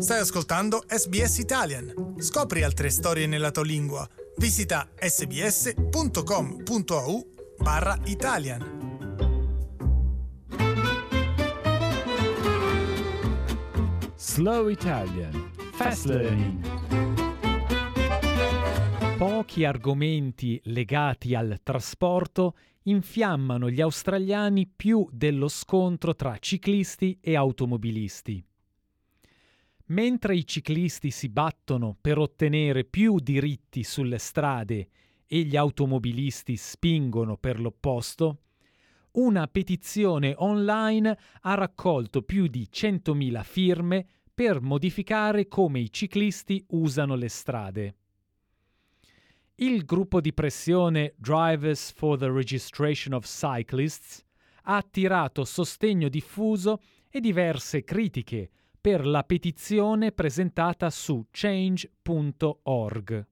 Stai ascoltando SBS Italian. Scopri altre storie nella tua lingua. Visita sbs.com.au barra Italian. Slow Italian Fast Learning Pochi argomenti legati al trasporto infiammano gli australiani più dello scontro tra ciclisti e automobilisti. Mentre i ciclisti si battono per ottenere più diritti sulle strade e gli automobilisti spingono per l'opposto, una petizione online ha raccolto più di 100.000 firme per modificare come i ciclisti usano le strade. Il gruppo di pressione Drivers for the Registration of Cyclists ha attirato sostegno diffuso e diverse critiche per la petizione presentata su change.org.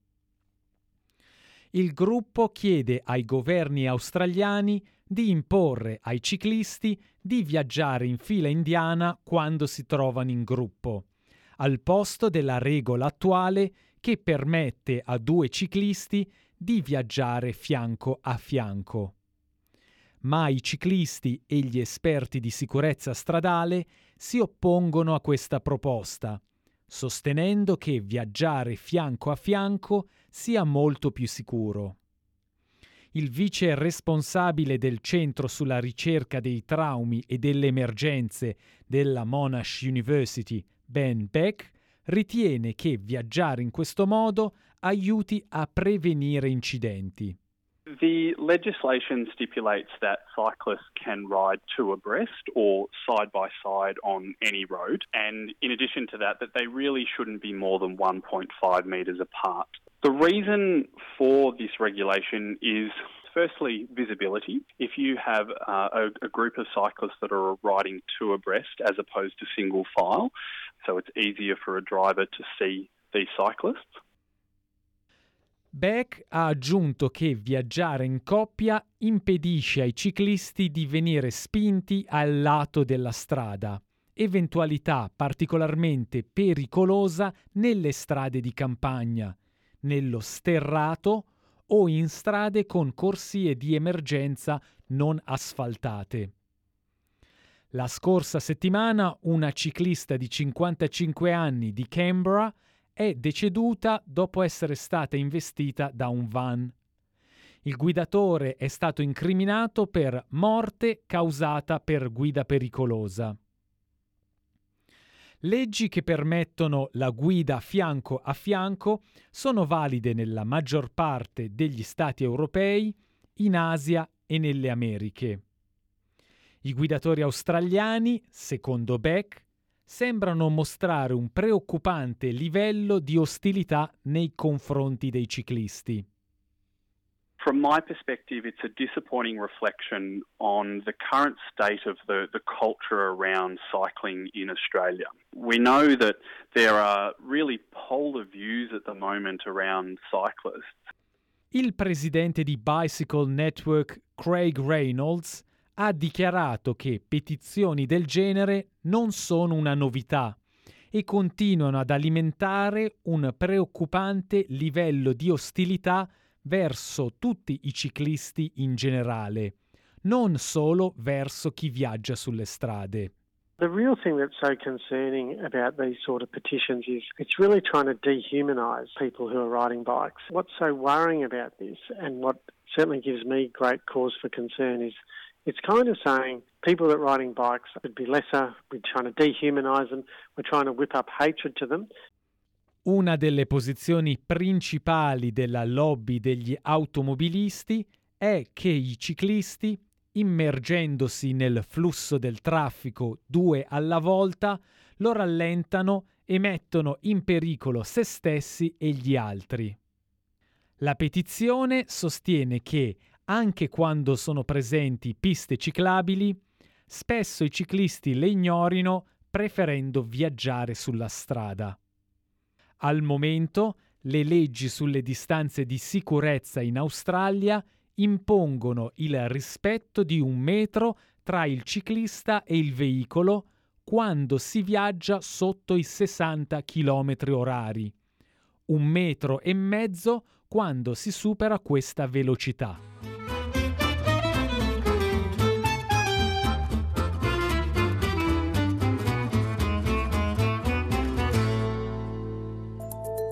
Il gruppo chiede ai governi australiani di imporre ai ciclisti di viaggiare in fila indiana quando si trovano in gruppo, al posto della regola attuale che permette a due ciclisti di viaggiare fianco a fianco. Ma i ciclisti e gli esperti di sicurezza stradale si oppongono a questa proposta, sostenendo che viaggiare fianco a fianco sia molto più sicuro il vice responsabile del Centro sulla ricerca dei traumi e delle emergenze della Monash University, Ben Beck, ritiene che viaggiare in questo modo aiuti a prevenire incidenti. The legislation stipulates that cyclists can ride two abreast or side by side on any road, and in addition to that, that they really shouldn't be more than 1.5 metres apart. The reason for this regulation is firstly visibility. If you have uh, a, a, group of cyclists that are riding two abreast as opposed to single file, so it's easier for a driver to see these cyclists. Beck ha aggiunto che viaggiare in coppia impedisce ai ciclisti di venire spinti al lato della strada, eventualità particolarmente pericolosa nelle strade di campagna nello sterrato o in strade con corsie di emergenza non asfaltate. La scorsa settimana una ciclista di 55 anni di Canberra è deceduta dopo essere stata investita da un van. Il guidatore è stato incriminato per morte causata per guida pericolosa. Leggi che permettono la guida fianco a fianco sono valide nella maggior parte degli Stati europei, in Asia e nelle Americhe. I guidatori australiani, secondo Beck, sembrano mostrare un preoccupante livello di ostilità nei confronti dei ciclisti. from my perspective, it's a disappointing reflection on the current state of the, the culture around cycling in Australia. We know that there are really polar views at the moment around cyclists. Il presidente di Bicycle Network, Craig Reynolds, ha dichiarato che petizioni del genere non sono una novità e continuano ad alimentare un preoccupante livello di ostilità verso tutti i ciclisti in generale, non solo verso chi viaggia sulle strade. The real thing that's so concerning about these sort of petitions is it's really trying to dehumanise people who are riding bikes. What's so worrying about this, and what certainly gives me great cause for concern, is it's kind of saying people that riding bikes would be lesser, we're trying to dehumanise them, we're trying to whip up hatred to them. Una delle posizioni principali della lobby degli automobilisti è che i ciclisti, immergendosi nel flusso del traffico due alla volta, lo rallentano e mettono in pericolo se stessi e gli altri. La petizione sostiene che, anche quando sono presenti piste ciclabili, spesso i ciclisti le ignorino preferendo viaggiare sulla strada. Al momento le leggi sulle distanze di sicurezza in Australia impongono il rispetto di un metro tra il ciclista e il veicolo quando si viaggia sotto i 60 km orari, un metro e mezzo quando si supera questa velocità.